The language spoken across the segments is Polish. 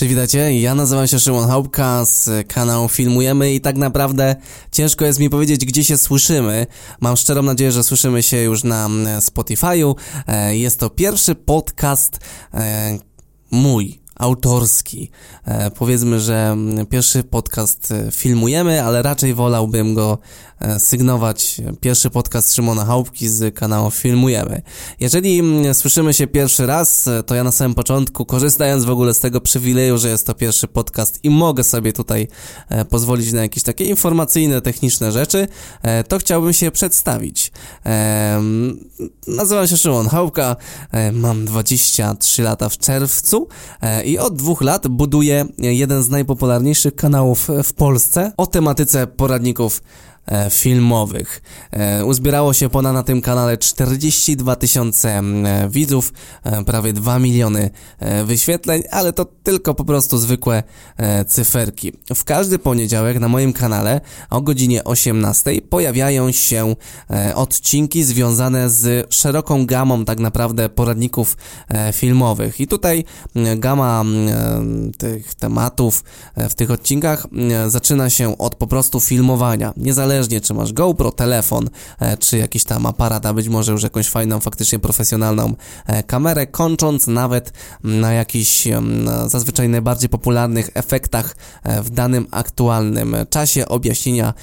Cześć, witajcie. Ja nazywam się Szymon Chałupka z kanału Filmujemy i tak naprawdę ciężko jest mi powiedzieć, gdzie się słyszymy. Mam szczerą nadzieję, że słyszymy się już na Spotify'u. E, jest to pierwszy podcast e, mój, autorski. E, powiedzmy, że pierwszy podcast filmujemy, ale raczej wolałbym go E, sygnować pierwszy podcast Szymona Chałupki z kanału Filmujemy. Jeżeli mm, słyszymy się pierwszy raz, e, to ja na samym początku, korzystając w ogóle z tego przywileju, że jest to pierwszy podcast i mogę sobie tutaj e, pozwolić na jakieś takie informacyjne, techniczne rzeczy, to chciałbym się przedstawić. Nazywam się Szymon Chałupka, mam 23 lata w czerwcu i od dwóch lat buduję jeden z najpopularniejszych kanałów w Polsce o tematyce poradników filmowych. E, uzbierało się ponad na tym kanale 42 tysiące e, widzów, prawie 2 miliony wyświetleń, ale to tylko po prostu zwykłe cyferki. W każdy poniedziałek na moim kanale o godzinie 18 pojawiają się odcinki związane z szeroką gamą tak naprawdę poradników filmowych. I tutaj gama tych tematów w tych odcinkach zaczyna się od po prostu filmowania. Niezależnie niezależnie czy masz GoPro, telefon, e, czy jakiś tam aparat, a być może już jakąś fajną, faktycznie profesjonalną e, kamerę, kończąc nawet na jakichś zazwyczaj najbardziej popularnych efektach e, w danym aktualnym czasie objaśnienia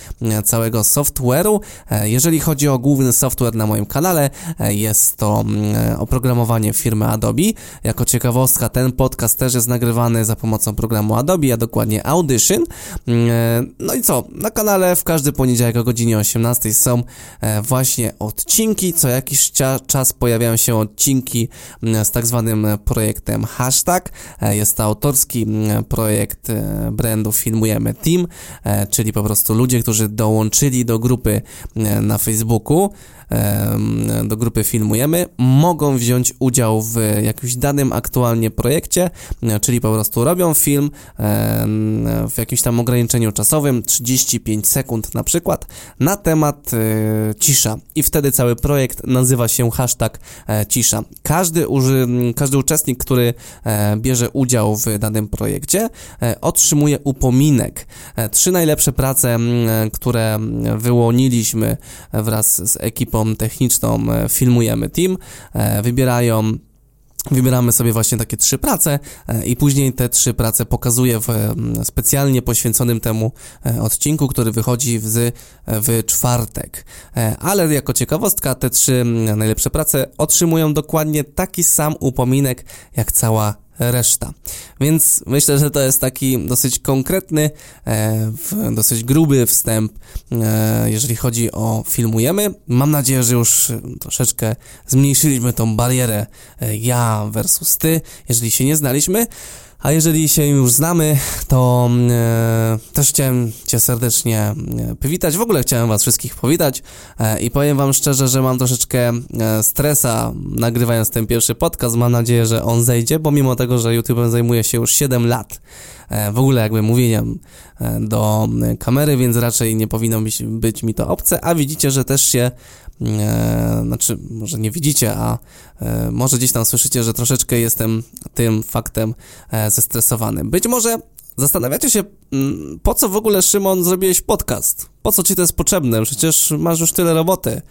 całego software'u. Jeżeli chodzi o główny software na moim kanale, jest to oprogramowanie firmy Adobe. Jako ciekawostka, ten podcast też jest nagrywany za pomocą programu Adobe, a dokładnie Audition. No i co? Na kanale w każdy poniedziałek jak o godzinie 18 są e, właśnie odcinki. Co jakiś czas pojawiają się odcinki z tak zwanym projektem hashtag. E, jest to autorski projekt e, brandu Filmujemy Team, czyli po prostu ludzie, którzy dołączyli do grupy na Facebooku do grupy Filmujemy, mogą wziąć udział w jakimś danym aktualnie projekcie, czyli po prostu robią film w jakimś tam ograniczeniu czasowym, 35 sekund na przykład, na temat e, cisza i wtedy cały projekt nazywa się hashtag e, cisza. Każdy, uży, każdy uczestnik, który e, bierze udział w danym projekcie, otrzymuje upominek. Trzy najlepsze prace, które wyłoniliśmy wraz z ekipą ekipą techniczną e, filmujemy team, e, wybierają Wybieramy sobie właśnie takie trzy prace e, i później te trzy prace pokazuję w specjalnie poświęconym temu odcinku, który wychodzi w, w czwartek. Ale jako ciekawostka, te trzy najlepsze prace otrzymują dokładnie taki sam upominek jak cała reszta. Więc myślę, że to jest taki dosyć konkretny, e, dosyć gruby wstęp, e, jeżeli chodzi o filmujemy. Mam nadzieję, że już troszeczkę zmniejszyliśmy tą barierę e, ja versus ty, jeżeli się nie znaliśmy. A jeżeli się już znamy, to e, też chciałem Cię serdecznie e, powitać. W ogóle chciałem Was wszystkich powitać e, i powiem Wam szczerze, że mam troszeczkę e, stresa nagrywając ten pierwszy podcast. Mam nadzieję, że on zejdzie, bo mimo tego, że YouTube zajmuje się już 7 lat, e, w ogóle jakby mówieniem e, do kamery, więc raczej nie powinno być, być mi to obce, a widzicie, że też się e, znaczy może nie widzicie, a e, może gdzieś tam słyszycie, że troszeczkę jestem tym faktem e, zestresowany. Być może zastanawiacie się, mm, po co w ogóle Szymon zrobiłeś podcast? Po co ci to jest potrzebne? Przecież masz już tyle roboty.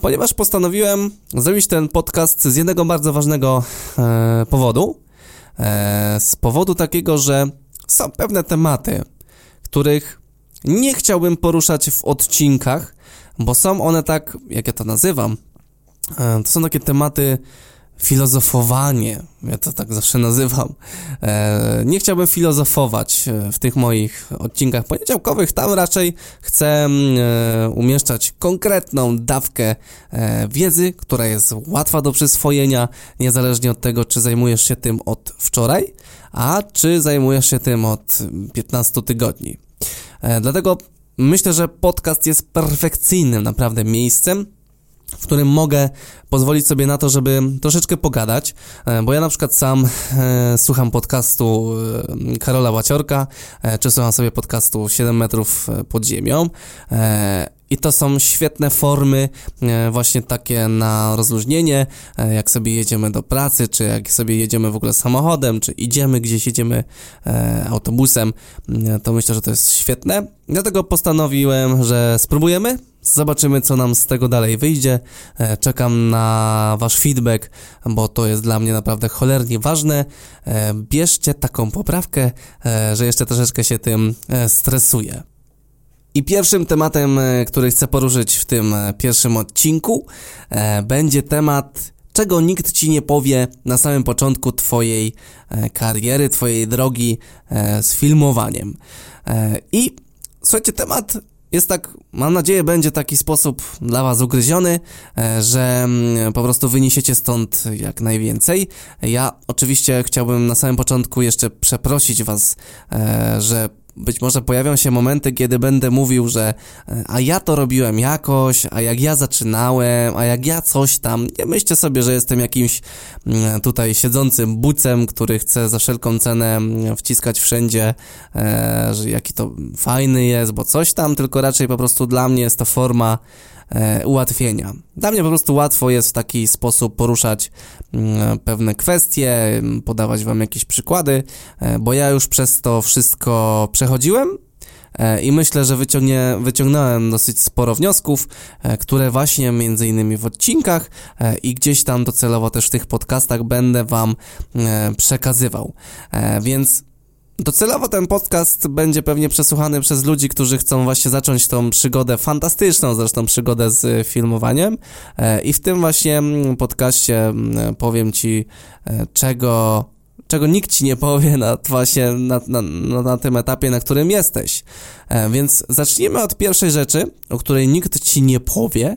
Ponieważ postanowiłem zrobić ten podcast z jednego bardzo ważnego powodu. Z powodu takiego, że są pewne tematy, których nie chciałbym poruszać w odcinkach, bo są one tak, jak ja to nazywam, e, to są takie tematy filozofowanie, ja to tak zawsze nazywam. E, nie chciałbym filozofować w tych moich odcinkach poniedziałkowych, tam raczej chcę umieszczać konkretną dawkę e, wiedzy, która jest łatwa do przyswojenia, niezależnie od tego, czy zajmujesz się tym od wczoraj, a czy zajmujesz się tym od 15 tygodni. Dlatego Myślę, że podcast jest perfekcyjnym naprawdę miejscem, w którym mogę pozwolić sobie na to, żeby troszeczkę pogadać, e, bo ja na przykład sam e, słucham podcastu e, Karola Łaciorka, e, czy słucham sobie podcastu 7 metrów pod ziemią e, I to są świetne formy, e, właśnie takie na rozluźnienie, e, jak sobie jedziemy do pracy, czy jak sobie jedziemy w ogóle samochodem, czy idziemy gdzieś, jedziemy e, autobusem, to myślę, że to jest świetne. Dlatego postanowiłem, że spróbujemy, zobaczymy, co nam z tego dalej wyjdzie. Czekam na Wasz feedback, bo to jest dla mnie naprawdę cholernie ważne. Bierzcie taką poprawkę, że jeszcze troszeczkę się tym stresuję. I pierwszym tematem, e, który chcę poruszyć w tym e, pierwszym odcinku, e, będzie temat, czego nikt ci nie powie na samym początku Twojej kariery, Twojej drogi z filmowaniem. I słuchajcie, temat jest tak, mam nadzieję, będzie taki sposób dla Was ugryziony, że mm, po prostu wyniesiecie stąd jak najwięcej. Ja oczywiście chciałbym na samym początku jeszcze przeprosić Was, że być może pojawią się momenty, kiedy będę mówił, że e, a ja to robiłem jakoś, a jak ja zaczynałem, a jak ja coś tam. Nie myślcie sobie, że jestem jakimś mm, tutaj siedzącym bucem, który chce za wszelką cenę mm, wciskać wszędzie, e, że jaki to fajny jest, bo coś tam, tylko raczej po prostu dla mnie jest to forma e, ułatwienia. Dla mnie po prostu łatwo jest w taki sposób poruszać mm, pewne kwestie, podawać wam jakieś przykłady, e, bo ja już przez to wszystko przechodziłem e, i myślę, że wyciągnie, wyciągnąłem dosyć sporo wniosków, e, które właśnie między innymi w odcinkach i gdzieś tam docelowo też w tych podcastach będę wam przekazywał. Więc Docelowo ten podcast będzie pewnie przesłuchany przez ludzi, którzy chcą właśnie zacząć tą przygodę, fantastyczną zresztą przygodę z filmowaniem. E, I w tym właśnie mm, podcaście mm, powiem Ci, e, czego, czego nikt Ci nie powie na, właśnie na, na, na tym etapie, na którym jesteś. E, więc zacznijmy od pierwszej rzeczy, o której nikt Ci nie powie,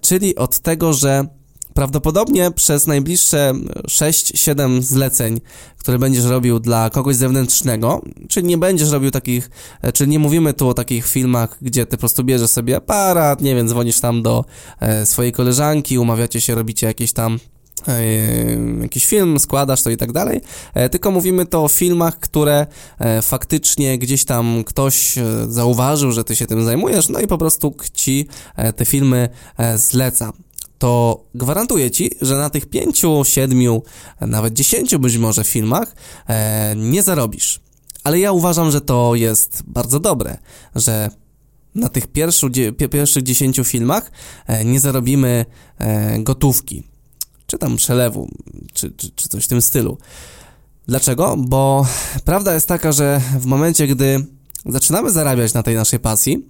czyli od tego, że Prawdopodobnie przez najbliższe 6-7 zleceń, które będziesz robił dla kogoś zewnętrznego, czyli nie będziesz robił takich, e, czyli nie mówimy tu o takich filmach, gdzie ty po prostu bierzesz sobie aparat, nie wiem, dzwonisz tam do e, swojej koleżanki, umawiacie się, robicie jakieś tam e, jakiś film, składasz to i tak dalej, tylko mówimy to o filmach, które faktycznie gdzieś tam ktoś zauważył, że ty się tym zajmujesz, no i po prostu ci te filmy zleca to gwarantuję Ci, że na tych pięciu, siedmiu, nawet dziesięciu być może filmach e, nie zarobisz. Ale ja uważam, że to jest bardzo dobre, że na tych pierwszych, pierwszych dziesięciu filmach e, nie zarobimy e, gotówki, czy tam przelewu, czy, czy, czy coś w tym stylu. Dlaczego? Bo prawda jest taka, że w momencie, gdy zaczynamy zarabiać na tej naszej pasji,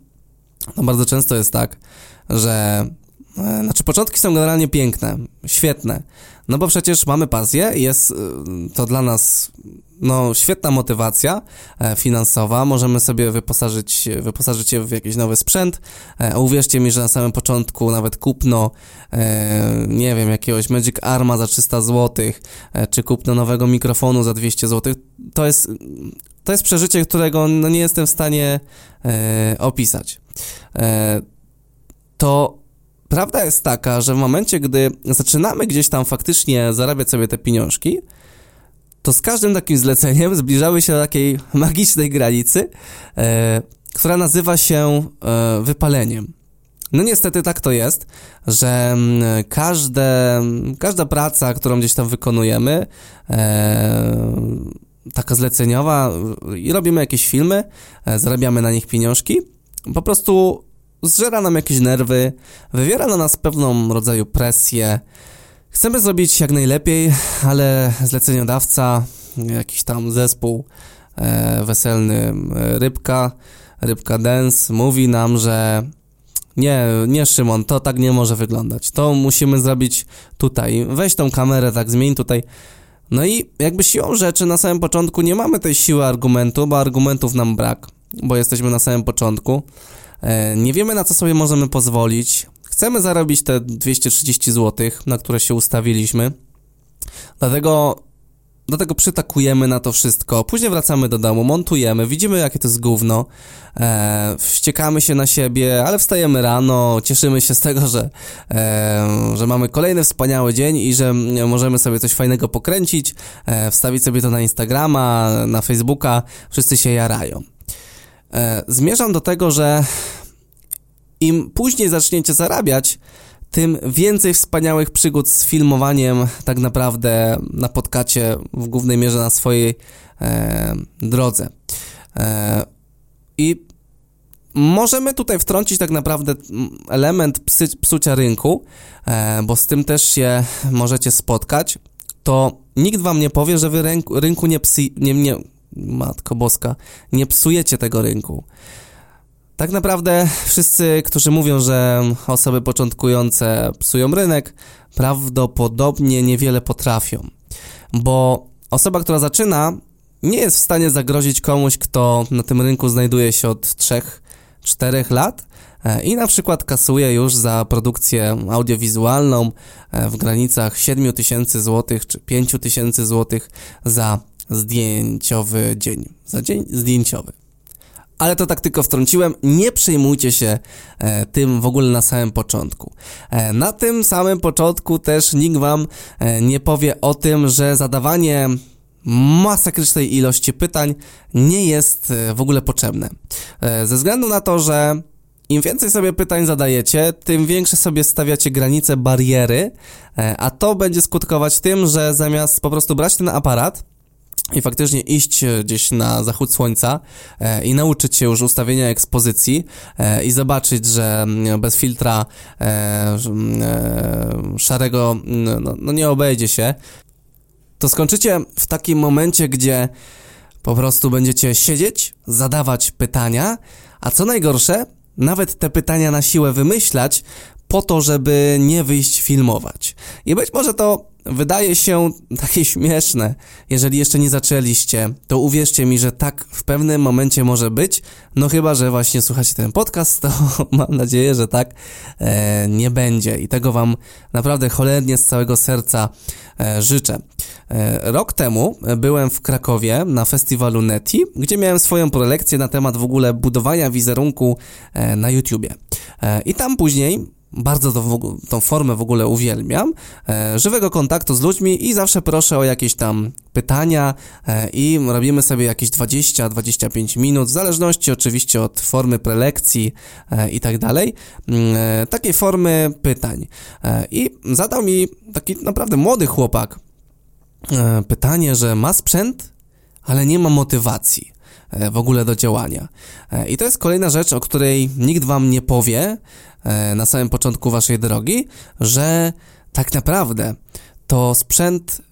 no bardzo często jest tak, że znaczy, początki są generalnie piękne, świetne. No bo przecież mamy pasję, jest e, to dla nas no, świetna motywacja e, finansowa. Możemy sobie wyposażyć, wyposażyć się w jakiś nowy sprzęt. Uwierzcie mi, że na samym początku nawet kupno, nie wiem, jakiegoś Magic Arma za 300 zł, czy kupno nowego mikrofonu za 200 zł, to jest, to jest przeżycie, którego no, nie jestem w stanie opisać. To prawda jest taka, że w momencie, gdy zaczynamy gdzieś tam faktycznie zarabiać sobie te pieniążki, to z każdym takim zleceniem zbliżały się do takiej magicznej granicy, e, która nazywa się e, wypaleniem. No niestety tak to jest, że mm, każde, każda praca, którą gdzieś tam wykonujemy, e, taka zleceniowa i robimy jakieś filmy, e, zarabiamy na nich pieniążki, po prostu zżera nam jakieś nerwy, wywiera na nas pewną rodzaju presję. Chcemy zrobić jak najlepiej, ale zleceniodawca, jakiś tam zespół e, weselny Rybka, Rybka Dance mówi nam, że nie, nie Szymon, to tak nie może wyglądać. To musimy zrobić tutaj. Weź tą kamerę, tak zmień tutaj. No i jakby siłą rzeczy na samym początku nie mamy tej siły argumentu, bo argumentów nam brak, bo jesteśmy na samym początku. E, nie wiemy, na co sobie możemy pozwolić. Chcemy zarobić te 230 zł, na które się ustawiliśmy. Dlatego Dlatego przytakujemy na to wszystko, później wracamy do domu, montujemy, widzimy jakie to jest gówno, e, wściekamy się na siebie, ale wstajemy rano, cieszymy się z tego, że, e, że mamy kolejny wspaniały dzień i że możemy sobie coś fajnego pokręcić, e, wstawić sobie to na Instagrama, na Facebooka, wszyscy się jarają. E, zmierzam do tego, że im później zaczniecie zarabiać, tym więcej wspaniałych przygód z filmowaniem tak naprawdę napotkacie w głównej mierze na swojej e, drodze. E, I możemy tutaj wtrącić tak naprawdę element psy, psucia rynku, e, bo z tym też się możecie spotkać. To nikt wam nie powie, że wy rynku, rynku nie, psy, nie, nie, matko boska, nie psujecie tego rynku. Tak naprawdę wszyscy, którzy mówią, że osoby początkujące psują rynek, prawdopodobnie niewiele potrafią. Bo osoba, która zaczyna, nie jest w stanie zagrozić komuś, kto na tym rynku znajduje się od 3-4 lat e, i na przykład kasuje już za produkcję audiowizualną e, w granicach 7 tysięcy złotych czy 5 tysięcy złotych za zdjęciowy dzień, za dzień zdjęciowy. Ale to tak tylko wtrąciłem, nie przejmujcie się e, tym w ogóle na samym początku. E, na tym samym początku też nikt wam e, nie powie o tym, że zadawanie masakrycznej ilości pytań nie jest e, w ogóle potrzebne. E, ze względu na to, że im więcej sobie pytań zadajecie, tym większe sobie stawiacie granice, bariery, e, a to będzie skutkować tym, że zamiast po prostu brać ten aparat, i faktycznie iść e, gdzieś na zachód słońca e, i nauczyć się już ustawienia ekspozycji e, i zobaczyć, że mm, bez filtra mm, szarego no, no nie obejdzie się, to skończycie w takim momencie, gdzie po prostu będziecie siedzieć, zadawać pytania, a co najgorsze, nawet te pytania na siłę wymyślać po to, żeby nie wyjść filmować. I być może to wydaje się takie śmieszne. Jeżeli jeszcze nie zaczęliście, to uwierzcie mi, że tak w pewnym momencie może być. No chyba, że właśnie słuchacie ten podcast, to mam nadzieję, że tak e, nie będzie. I tego Wam naprawdę cholernie z całego serca e, życzę. E, rok temu byłem w Krakowie na festiwalu Neti, gdzie miałem swoją prelekcję na temat w ogóle budowania wizerunku e, na YouTubie. E, I tam później bardzo to, tą formę w ogóle uwielbiam, e, żywego kontaktu z ludźmi i zawsze proszę o jakieś tam pytania e, i robimy sobie jakieś 20-25 minut, w zależności oczywiście od formy prelekcji e, i tak dalej, mm, e, takiej formy pytań. E, I zadał mi taki naprawdę młody chłopak e, pytanie, że ma sprzęt, ale nie ma motywacji w ogóle do działania. I to jest kolejna rzecz, o której nikt wam nie powie, E, na samym początku waszej drogi, że tak naprawdę to sprzęt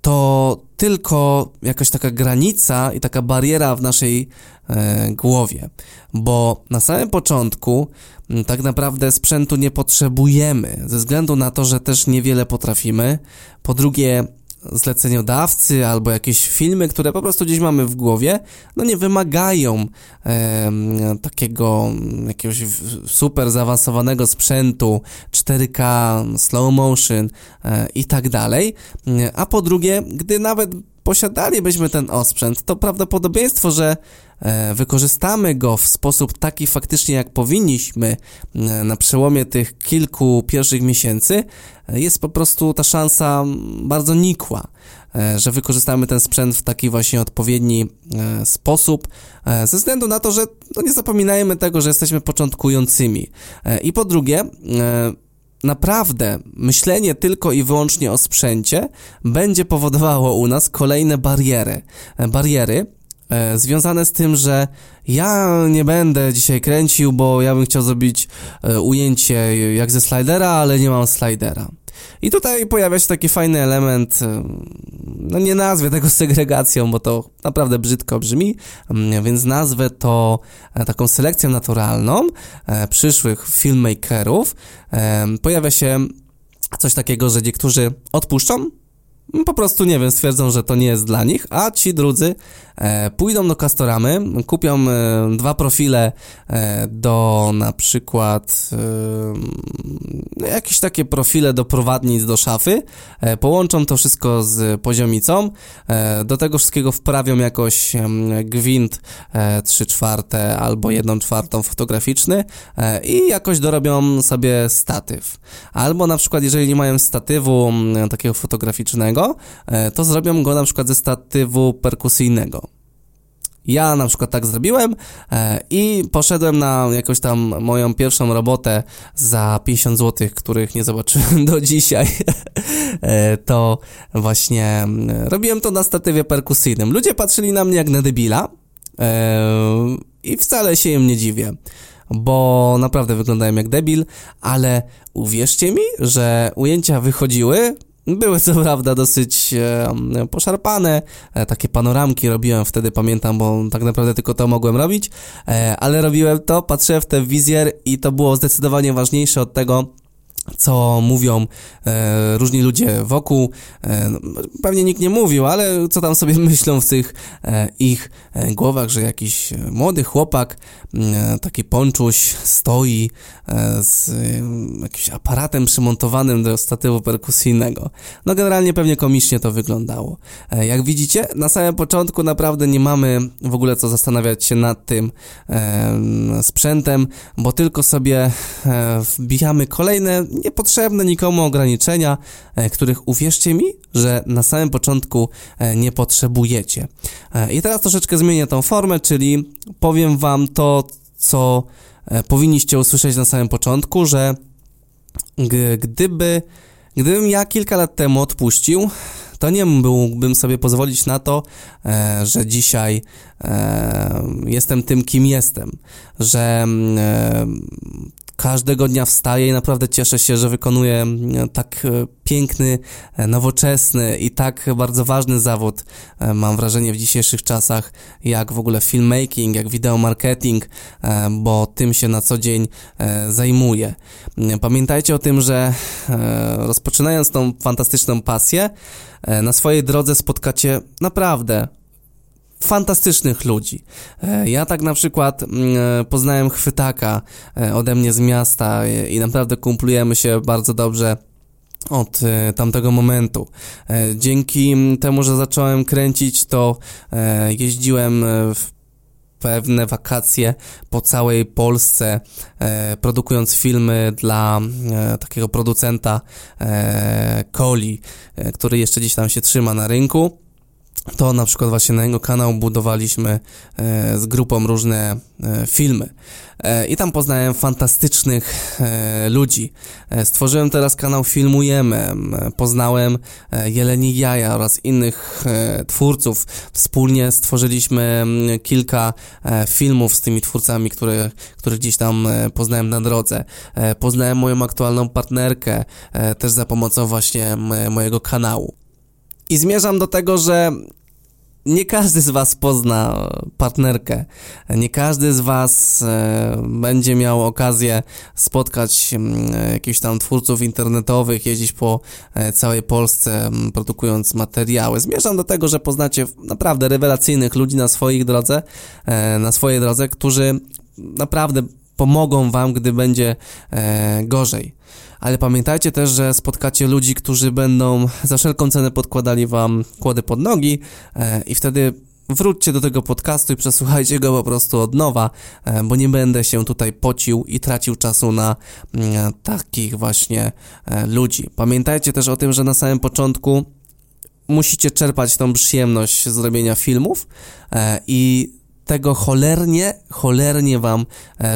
to tylko jakaś taka granica i taka bariera w naszej e, głowie, bo na samym początku tak naprawdę sprzętu nie potrzebujemy, ze względu na to, że też niewiele potrafimy. Po drugie, zleceniodawcy albo jakieś filmy, które po prostu gdzieś mamy w głowie, no nie wymagają e, takiego jakiegoś super zaawansowanego sprzętu, 4K, slow motion e, i tak dalej. A po drugie, gdy nawet posiadalibyśmy ten osprzęt, to prawdopodobieństwo, że e, wykorzystamy go w sposób taki faktycznie jak powinniśmy e, na przełomie tych kilku pierwszych miesięcy, e, jest po prostu ta szansa bardzo nikła, że wykorzystamy ten sprzęt w taki właśnie odpowiedni sposób, ze względu na to, że no nie zapominajmy tego, że jesteśmy początkującymi. I po drugie, naprawdę myślenie tylko i wyłącznie o sprzęcie będzie powodowało u nas kolejne bariery. Bariery e, związane z tym, że ja nie będę dzisiaj kręcił, bo ja bym chciał zrobić e, ujęcie jak ze slidera, ale nie mam slidera. I tutaj pojawia się taki fajny element, e, no nie nazwę tego segregacją, bo to naprawdę brzydko brzmi, mm, więc nazwę to taką selekcją naturalną przyszłych filmmakerów. Pojawia się coś takiego, że niektórzy odpuszczą, po prostu, nie wiem, stwierdzą, że to nie jest dla nich, a ci drudzy e, pójdą do Castoramy, kupią e, dwa profile e, do na przykład e, jakieś takie profile do prowadnic do szafy, e, połączą to wszystko z poziomicą, e, do tego wszystkiego wprawią jakoś gwint e, 3 czwarte albo 1 czwartą fotograficzny i jakoś dorobią sobie statyw. Albo na przykład, jeżeli nie mają statywu takiego fotograficznego, E, to zrobią go na przykład ze statywu perkusyjnego. Ja na przykład tak zrobiłem e, i poszedłem na jakąś tam moją pierwszą robotę za 50 zł, których nie zobaczyłem do dzisiaj. e, to właśnie mm, robiłem to na statywie perkusyjnym. Ludzie patrzyli na mnie jak na debila i wcale się im nie dziwię bo naprawdę wyglądałem jak debil, ale uwierzcie mi, że ujęcia wychodziły były co prawda dosyć e, poszarpane, e, takie panoramki robiłem wtedy, pamiętam, bo tak naprawdę tylko to mogłem robić, e, ale robiłem to, patrzyłem w ten wizjer i to było zdecydowanie ważniejsze od tego, co mówią e, różni ludzie wokół. E, no, pewnie nikt nie mówił, ale co tam sobie myślą w tych e, ich e, głowach, że jakiś młody chłopak, e, taki ponczuś stoi e, z jakimś aparatem przymontowanym do statywu perkusyjnego. No generalnie pewnie komicznie to wyglądało. jak widzicie, na samym początku naprawdę nie mamy w ogóle co zastanawiać się nad tym sprzętem, bo tylko sobie wbijamy kolejne niepotrzebne nikomu ograniczenia, e, których uwierzcie mi, że na samym początku e, nie potrzebujecie. E, I teraz troszeczkę zmienię tą formę, czyli powiem wam to, co powinniście usłyszeć na samym początku, że gdyby, gdybym ja kilka lat temu odpuścił, to nie mógłbym sobie pozwolić na to, że dzisiaj jestem tym, kim jestem, że każdego dnia wstaję i naprawdę cieszę się, że wykonuję e, tak e, piękny, e, nowoczesny i tak bardzo ważny zawód, mam wrażenie w dzisiejszych czasach, jak w ogóle filmmaking, jak wideomarketing, bo tym się na co dzień zajmuję. Pamiętajcie o tym, że rozpoczynając tą fantastyczną pasję, na swojej drodze spotkacie naprawdę fantastycznych ludzi. E, ja tak na przykład mm, e, poznałem chwytaka e, ode mnie z miasta i naprawdę kumplujemy się bardzo dobrze od tamtego momentu. Dzięki temu, że zacząłem kręcić, to jeździłem w pewne wakacje po całej Polsce, produkując filmy dla takiego producenta Coli, który jeszcze gdzieś tam się trzyma na rynku to na przykład właśnie na jego kanał budowaliśmy e, z grupą różne e, filmy. E, I tam poznałem fantastycznych ludzi. Stworzyłem teraz kanał Filmujemy. Poznałem Jeleni Jaja oraz innych twórców. Wspólnie stworzyliśmy kilka filmów z tymi twórcami, które, których gdzieś tam poznałem na drodze. Poznałem moją aktualną partnerkę też za pomocą właśnie mojego kanału. I zmierzam do tego, że nie każdy z Was pozna partnerkę. Nie każdy z Was e, będzie miał okazję spotkać e, jakichś tam twórców internetowych, jeździć po e, całej Polsce, produkując materiały. Zmierzam do tego, że poznacie naprawdę rewelacyjnych ludzi na swoich drodze, e, na swojej drodze, którzy naprawdę pomogą Wam, gdy będzie e, gorzej ale pamiętajcie też, że spotkacie ludzi, którzy będą za wszelką cenę podkładali wam kłody pod nogi e, i wtedy wróćcie do tego podcastu i przesłuchajcie go po prostu od nowa, e, bo nie będę się tutaj pocił i tracił czasu na mm, takich właśnie e, ludzi. Pamiętajcie też o tym, że na samym początku musicie czerpać tą przyjemność z robienia filmów i tego cholernie, cholernie Wam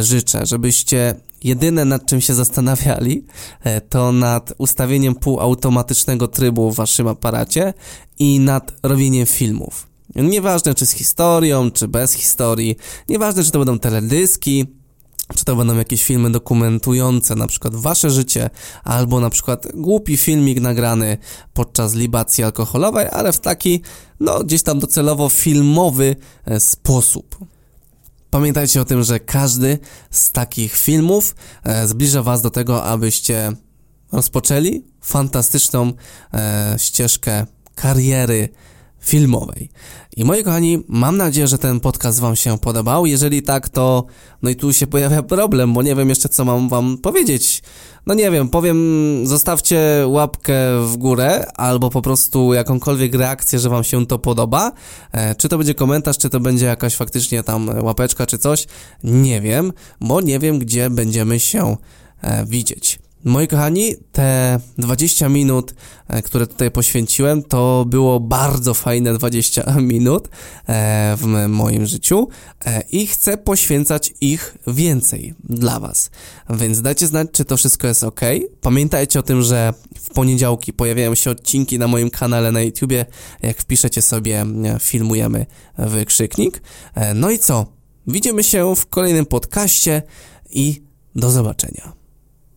życzę, żebyście Jedyne nad czym się zastanawiali, e, to nad ustawieniem półautomatycznego trybu w waszym aparacie i nad robieniem filmów. Nieważne czy z historią, czy bez historii, nieważne czy to będą teledyski, czy to będą jakieś filmy dokumentujące na przykład wasze życie, albo na przykład głupi filmik nagrany podczas libacji alkoholowej, ale w taki, no gdzieś tam docelowo filmowy e, sposób. Pamiętajcie o tym, że każdy z takich filmów e, zbliża Was do tego, abyście rozpoczęli fantastyczną e, ścieżkę kariery filmowej. I moi kochani, mam nadzieję, że ten podcast Wam się podobał. Jeżeli tak, to no i tu się pojawia problem, bo nie wiem jeszcze, co mam Wam powiedzieć. No nie wiem, powiem, zostawcie łapkę w górę, albo po prostu jakąkolwiek reakcję, że Wam się to podoba. E, czy to będzie komentarz, czy to będzie jakaś faktycznie tam łapeczka, czy coś. Nie wiem, bo nie wiem, gdzie będziemy się e, widzieć. Moi kochani, te 20 minut, e, które tutaj poświęciłem, to było bardzo fajne 20 minut e, w moim życiu e, i chcę poświęcać ich więcej dla Was. Więc dajcie znać, czy to wszystko jest ok. Pamiętajcie o tym, że w poniedziałki pojawiają się odcinki na moim kanale na YouTubie. Jak wpiszecie sobie filmujemy wykrzyknik. No i co? Widzimy się w kolejnym podcaście i do zobaczenia.